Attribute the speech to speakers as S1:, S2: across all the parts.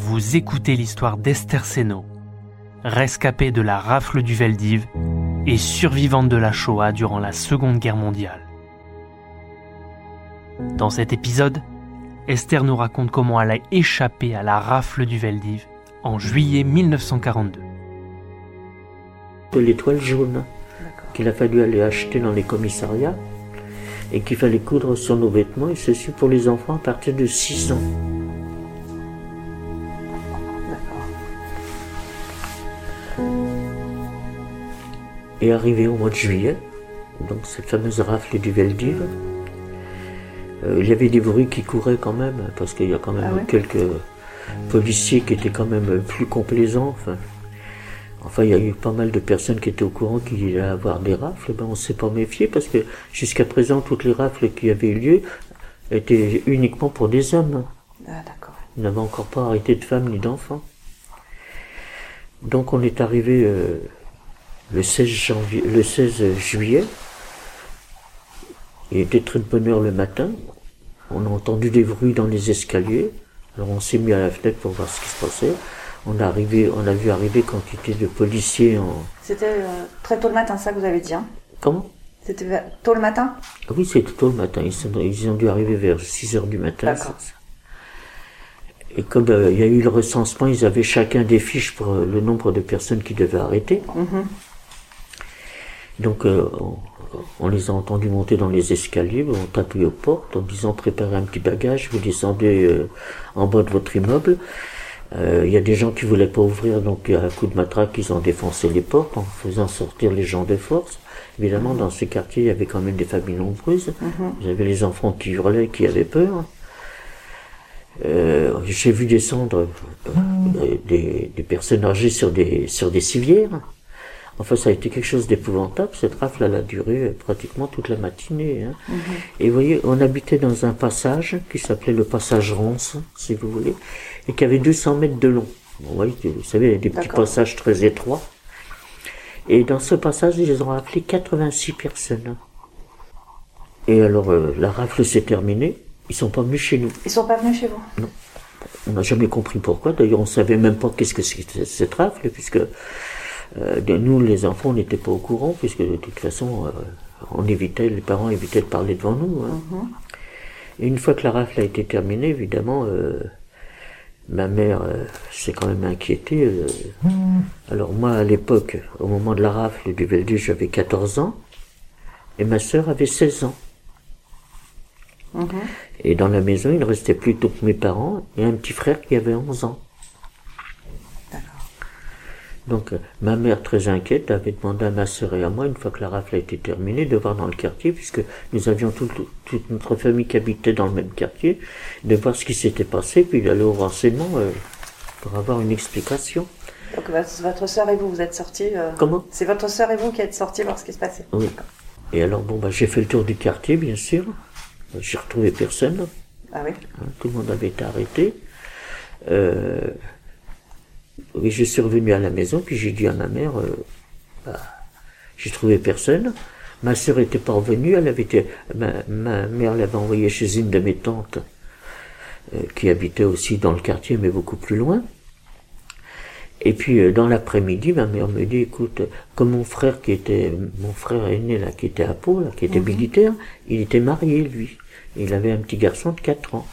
S1: vous écoutez l'histoire d'Esther Seno, rescapée de la rafle du Veldiv et survivante de la Shoah durant la Seconde Guerre mondiale. Dans cet épisode, Esther nous raconte comment elle a échappé à la rafle du Veldiv en juillet 1942.
S2: De l'étoile jaune qu'il a fallu aller acheter dans les commissariats et qu'il fallait coudre sur nos vêtements, et ceci pour les enfants à partir de 6 ans. Et arrivé au mois de juillet, donc cette fameuse rafle du Veldiv, euh, il y avait des bruits qui couraient quand même, parce qu'il y a quand même
S3: Ah ouais?
S2: quelques policiers qui étaient quand même plus complaisants. Enfin, enfin, il y a eu pas mal de personnes qui étaient au courant qu'il allait y avoir des rafles. Ben, on ne s'est pas méfié, parce que jusqu'à présent, toutes les rafles qui avaient eu lieu étaient uniquement pour des hommes.
S3: Ah, d'accord.
S2: Il n'avait encore pas arrêté de femmes ni d'enfants. Donc on est arrivé euh, le 16 janvier, le 16 juillet. Il était très de bonne heure le matin. On a entendu des bruits dans les escaliers. Alors on s'est mis à la fenêtre pour voir ce qui se passait. On a arrivé, on a vu arriver quantité de policiers en.
S3: C'était euh, très tôt le matin, ça que vous avez dit. Hein
S2: Comment?
S3: C'était tôt le matin?
S2: Ah oui, c'était tôt le matin. Ils, sont- ils ont dû arriver vers 6 heures du matin. Et comme euh, il y a eu le recensement, ils avaient chacun des fiches pour euh, le nombre de personnes qu'ils devaient arrêter. Donc, euh, on, les a entendus monter dans les escaliers, on tapait aux portes en disant préparez un petit bagage, vous descendez euh, en bas de votre immeuble. Euh, Il y a des gens qui voulaient pas ouvrir, donc à coup de matraque, ils ont défoncé les portes en faisant sortir les gens de force. Évidemment, dans ces quartiers, il y avait quand même des familles nombreuses. Vous avez les enfants qui hurlaient, qui avaient peur. Euh, J'ai vu descendre euh, des, des personnes âgées sur des, sur des civières. Enfin, ça a été quelque chose d'épouvantable. Cette rafle, elle a duré euh, pratiquement toute la matinée. hein. Et vous voyez, on habitait dans un passage qui s'appelait le passage Ronce, si vous voulez, et qui avait 200 mètres de long. Bon, vous voyez, vous savez, il y a des petits passages très étroits. Et dans ce passage, ils ont appelé 86 personnes. Et alors, euh, la rafle s'est terminée. Ils sont pas venus chez nous.
S3: Ils sont pas venus chez vous?
S2: On n'a jamais compris pourquoi. D'ailleurs, on savait même pas qu'est-ce que c'était cette rafle, puisque euh, de- nous, les enfants, on n'était pas au courant, puisque de toute façon, euh, on évitait, les parents évitaient de parler devant nous. hein. Et une fois que la rafle a été terminée, évidemment, euh, ma mère euh, s'est quand même inquiétée. euh. Alors moi, à l'époque, au moment de la rafle du Veldiv, j'avais 14 ans, et ma sœur avait 16 ans. Et dans la maison, il ne restait plus que mes parents et un petit frère qui avait 11 ans. Donc, euh, ma mère, très inquiète, avait demandé à ma sœur et à moi, une fois que la rafle a été terminée, de voir dans le quartier, puisque nous avions tout- tout- toute notre famille qui habitait dans le même quartier, de voir ce qui s'était passé, puis d'aller au renseignement euh, pour avoir une explication.
S3: Donc votre votre sœur et vous, vous êtes sortis euh,
S2: Comment?
S3: C'est votre sœur et vous qui êtes sortis voir ce qui se passait
S2: Oui. Et alors, bon, bah, j'ai fait le tour du quartier, bien sûr. J'ai retrouvé personne.
S3: Ah oui
S2: Hein, tout le monde avait été arrêté. Euh, oui, je suis revenu à la maison, puis j'ai dit à ma mère, euh, bah, j'ai trouvé personne. Ma sœur était pas revenue, elle avait été, ma, ma mère l'avait envoyée chez une de mes tantes, euh, qui habitait aussi dans le quartier, mais beaucoup plus loin. Et puis euh, dans l'après-midi, ma mère me dit, écoute, comme mon frère qui était, mon frère aîné là, qui était à Pau, là, qui était militaire, il était marié lui. Il avait un petit garçon de 4 ans.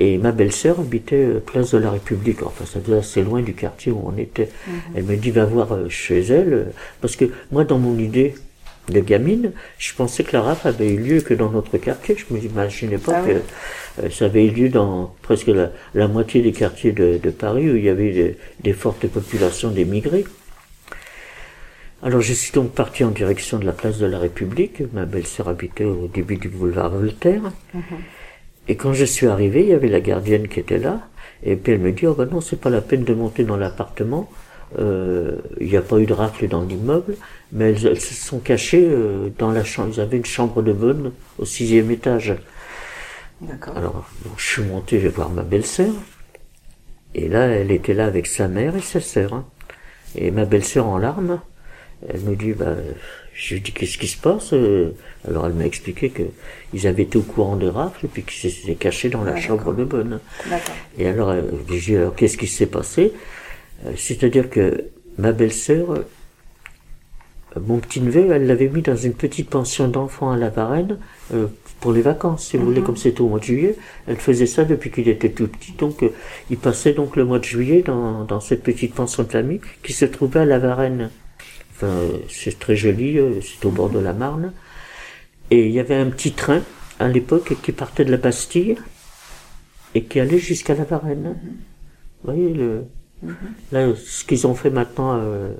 S2: Et ma belle-sœur habitait euh, place de la République. Enfin, ça faisait assez loin du quartier où on était. Elle me dit, va voir euh, chez elle. euh, Parce que moi, dans mon idée de gamine, je pensais que la rafle avait eu lieu que dans notre quartier. Je ne m'imaginais pas
S3: Ah
S2: que
S3: oui.
S2: ça avait eu lieu dans presque la, la moitié des quartiers de, de Paris où il y avait des, des fortes populations d'émigrés. Alors je suis donc parti en direction de la place de la République. Ma belle-sœur habitait au début du boulevard Voltaire. Et quand je suis arrivé, il y avait la gardienne qui était là. Et puis elle me dit, oh ben non, c'est pas la peine de monter dans l'appartement. Euh, Il n'y a pas eu de rafle dans l'immeuble, mais elles, elles se sont cachées euh, dans la chambre. Ils avaient une chambre de bonne au sixième étage.
S3: D'accord.
S2: Alors, je suis monté, je vais voir ma belle-sœur. Et là, elle était là avec sa mère et sa sœur. hein. Et ma belle-sœur en larmes, Elle me dit, bah, je lui dis, qu'est-ce qui se passe euh? Alors elle m'a expliqué que ils avaient été au courant des rafles et puis qu'ils s'étaient cachés dans la
S3: Ah,
S2: chambre de bonne. Et alors, je dis, alors qu'est-ce qui s'est passé? Euh, C'est-à-dire que ma belle-sœur, euh, mon petit-neveu, elle l'avait mis dans une petite pension d'enfants à la Varenne euh, pour les vacances, si vous voulez, comme c'était au mois de juillet. Elle faisait ça depuis qu'il était tout petit, donc euh, il passait donc le mois de juillet dans, dans cette petite pension de famille qui se trouvait à la Varenne. Enfin, c'est très joli, euh, c'est au bord de la Marne. Et il y avait un petit train à l'époque qui partait de la Bastille et qui allait jusqu'à la Varenne. Vous voyez, le, là, ce qu'ils ont fait maintenant, euh,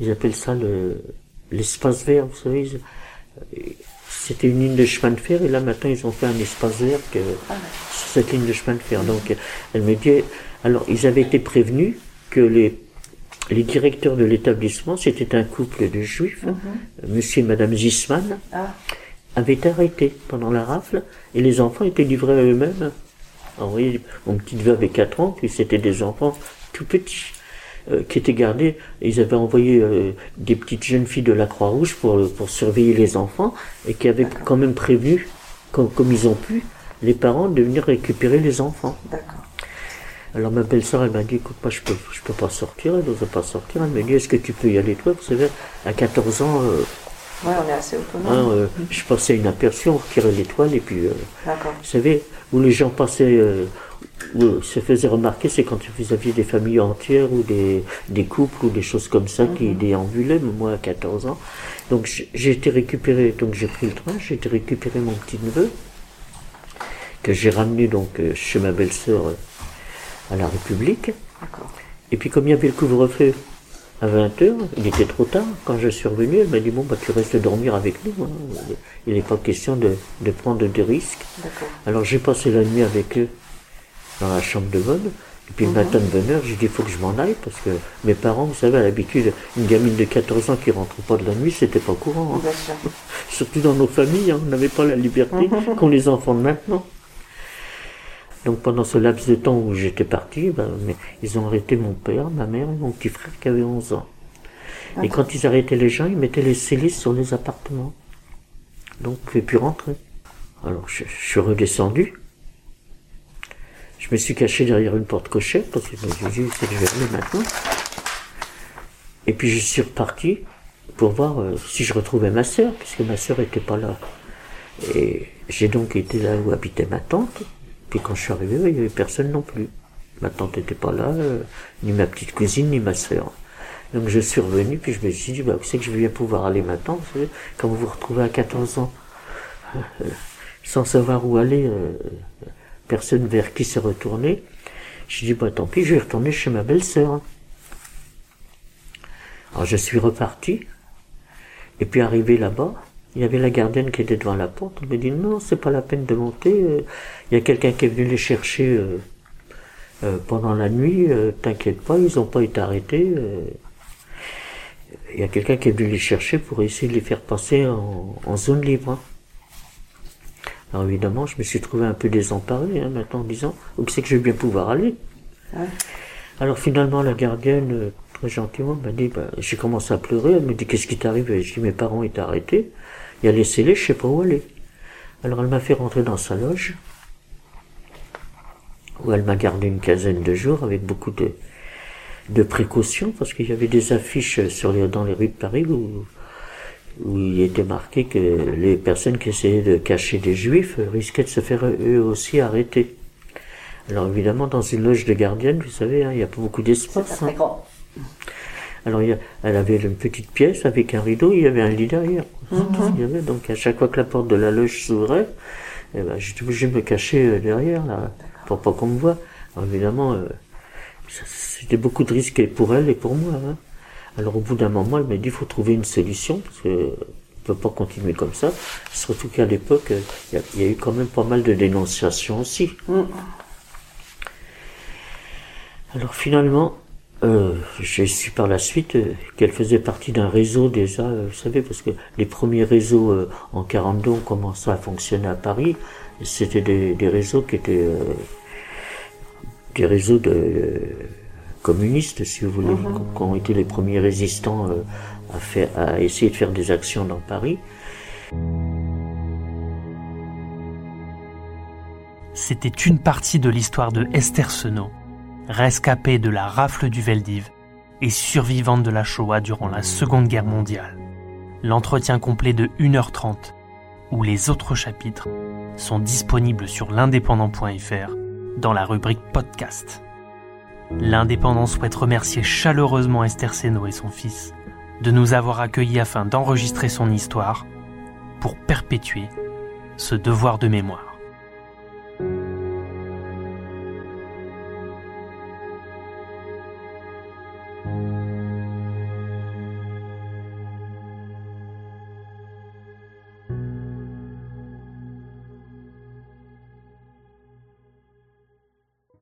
S2: ils appellent ça le, l'espace vert, vous savez. euh, C'était une ligne de chemin de fer et là maintenant ils ont fait un espace vert que, sur cette ligne de chemin de fer. Donc elle me dit, alors ils avaient été prévenus que les, les directeurs de l'établissement, c'était un couple de juifs, monsieur et madame Zisman,
S3: Ah,
S2: avaient été arrêtés pendant la rafle et les enfants étaient livrés à eux-mêmes. Alors, mon petit neveu avait 4 ans, puis c'était des enfants tout petits euh, qui étaient gardés. Ils avaient envoyé euh, des petites jeunes filles de la Croix-Rouge pour, pour surveiller les enfants et qui avaient quand même prévenu, comme, comme ils ont pu, les parents de venir récupérer les enfants.
S3: d'accord.
S2: Alors ma belle-sœur, elle m'a dit, écoute, moi je peux, je peux pas sortir, elle n'ose pas sortir. Elle m'a dit, est-ce que tu peux y aller toi Vous savez, à 14 ans, euh,
S3: Ouais, on est assez autonome.
S2: hein, euh, je passais inaperçu, on retirait l'étoile et puis... euh, vous savez, où les gens passaient, euh, où se faisaient remarquer, c'est quand vous aviez des familles entières ou des, des couples ou des choses comme ça qui déambulaient, mais moi à 14 ans. Donc j'ai été récupéré, donc j'ai pris le train, j'ai été récupérer mon petit neveu, que j'ai ramené donc chez ma belle-sœur à la République. Et puis comme il y avait le couvre-feu à 20h, il était trop tard. Quand je suis revenu, elle m'a dit, bon, bah tu restes dormir avec nous. hein. Il n'est pas question de, de prendre des risques. Alors j'ai passé la nuit avec eux dans la chambre de bonne. Et puis le matin de bonne heure, j'ai dit il faut que je m'en aille parce que mes parents, vous savez, à l'habitude, une gamine de 14 ans qui rentre pas de la nuit, c'était pas courant. hein.
S3: Bien sûr.
S2: Surtout dans nos familles, hein, on n'avait pas la liberté qu'ont les enfants de maintenant. Donc pendant ce laps de temps où j'étais parti, ben, ils ont arrêté mon père, ma mère et mon petit frère qui avait 11 ans. Et quand ils arrêtaient les gens, ils mettaient les scellés sur les appartements. Donc je ne plus rentrer. Alors je, je suis redescendu. Je me suis caché derrière une porte cochette parce que je me suis dit c'est que je vais aller maintenant. Et puis je suis reparti pour voir euh, si je retrouvais ma sœur, puisque ma sœur était pas là. Et j'ai donc été là où habitait ma tante. Puis quand je suis arrivé, il n'y avait personne non plus. Ma tante n'était pas là, euh, ni ma petite cousine, ni ma sœur. Donc je suis revenu, puis je me suis dit, bah, où c'est que je vais pouvoir aller maintenant, vous savez, quand vous vous retrouvez à 14 ans, euh, sans savoir où aller, euh, personne vers qui se retourner. J'ai dit, bah tant pis, je vais retourner chez ma belle-sœur. Alors je suis reparti, et puis arrivé là-bas, il y avait la gardienne qui était devant la porte. On me dit non, c'est pas la peine de monter. Il y a quelqu'un qui est venu les chercher euh, euh, pendant la nuit. euh, T'inquiète pas, ils n'ont pas été arrêtés. Il y a quelqu'un qui est venu les chercher pour essayer de les faire passer en, en zone libre. Alors évidemment, je me suis trouvé un peu désemparé hein, maintenant en disant où c'est que je vais bien pouvoir aller?
S3: Ouais.
S2: Alors finalement, la gardienne, très gentiment, m'a dit, bah, j'ai commencé à pleurer. Elle me dit, qu'est-ce qui t'arrive? Je dis, mes parents étaient arrêtés. Il y a les scellés, je sais pas où aller. Alors elle m'a fait rentrer dans sa loge, où elle m'a gardé une quinzaine de jours avec beaucoup de, de précautions, parce qu'il y avait des affiches sur les, dans les rues de Paris où, où il était marqué que les personnes qui essayaient de cacher des juifs risquaient de se faire eux aussi arrêter. Alors évidemment, dans une loge de gardienne, vous savez, hein, il n'y a pas beaucoup d'espace. hein.
S3: très grand.
S2: Alors, il y a- elle avait une petite pièce avec un rideau, il y avait un lit derrière. Y avait. Donc, à chaque fois que la porte de la loge s'ouvrait, eh ben, j'étais obligé de me cacher euh, derrière, là, pour pas qu'on me voie. Alors, évidemment, euh, c'était beaucoup de risques pour elle et pour moi. hein. Alors, au bout d'un moment, elle m'a dit, il faut trouver une solution, parce que on peut pas continuer comme ça. Surtout qu'à l'époque, il y, a- il y a eu quand même pas mal de dénonciations aussi. Alors finalement, euh, j'ai su par la suite euh, qu'elle faisait partie d'un réseau déjà, euh, vous savez, parce que les premiers réseaux euh, en 42 ont commencé à fonctionner à Paris. C'était des, des réseaux qui étaient euh, des réseaux de communistes, si vous voulez, qui- qui ont été les premiers résistants à, faire, à essayer de faire des actions dans Paris.
S1: C'était une partie de l'histoire de Esther Senot, rescapée de la rafle du Veldiv et survivante de la Shoah durant la Seconde Guerre mondiale. L'entretien complet de 1h30, où les autres chapitres sont disponibles sur l'indépendant.fr dans la rubrique podcast. L'Indépendant souhaite remercier chaleureusement Esther Seno et son fils de nous avoir accueillis afin d'enregistrer son histoire pour perpétuer ce devoir de mémoire.